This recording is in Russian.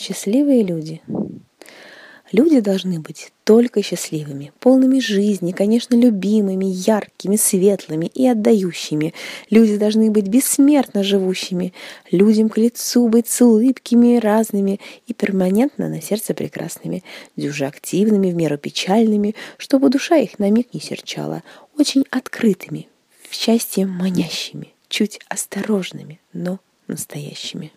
Счастливые люди. Люди должны быть только счастливыми, полными жизни, конечно, любимыми, яркими, светлыми и отдающими. Люди должны быть бессмертно живущими, людям к лицу быть с улыбками разными и перманентно на сердце прекрасными, дюже активными, в меру печальными, чтобы душа их на миг не серчала, очень открытыми, в счастье манящими, чуть осторожными, но настоящими.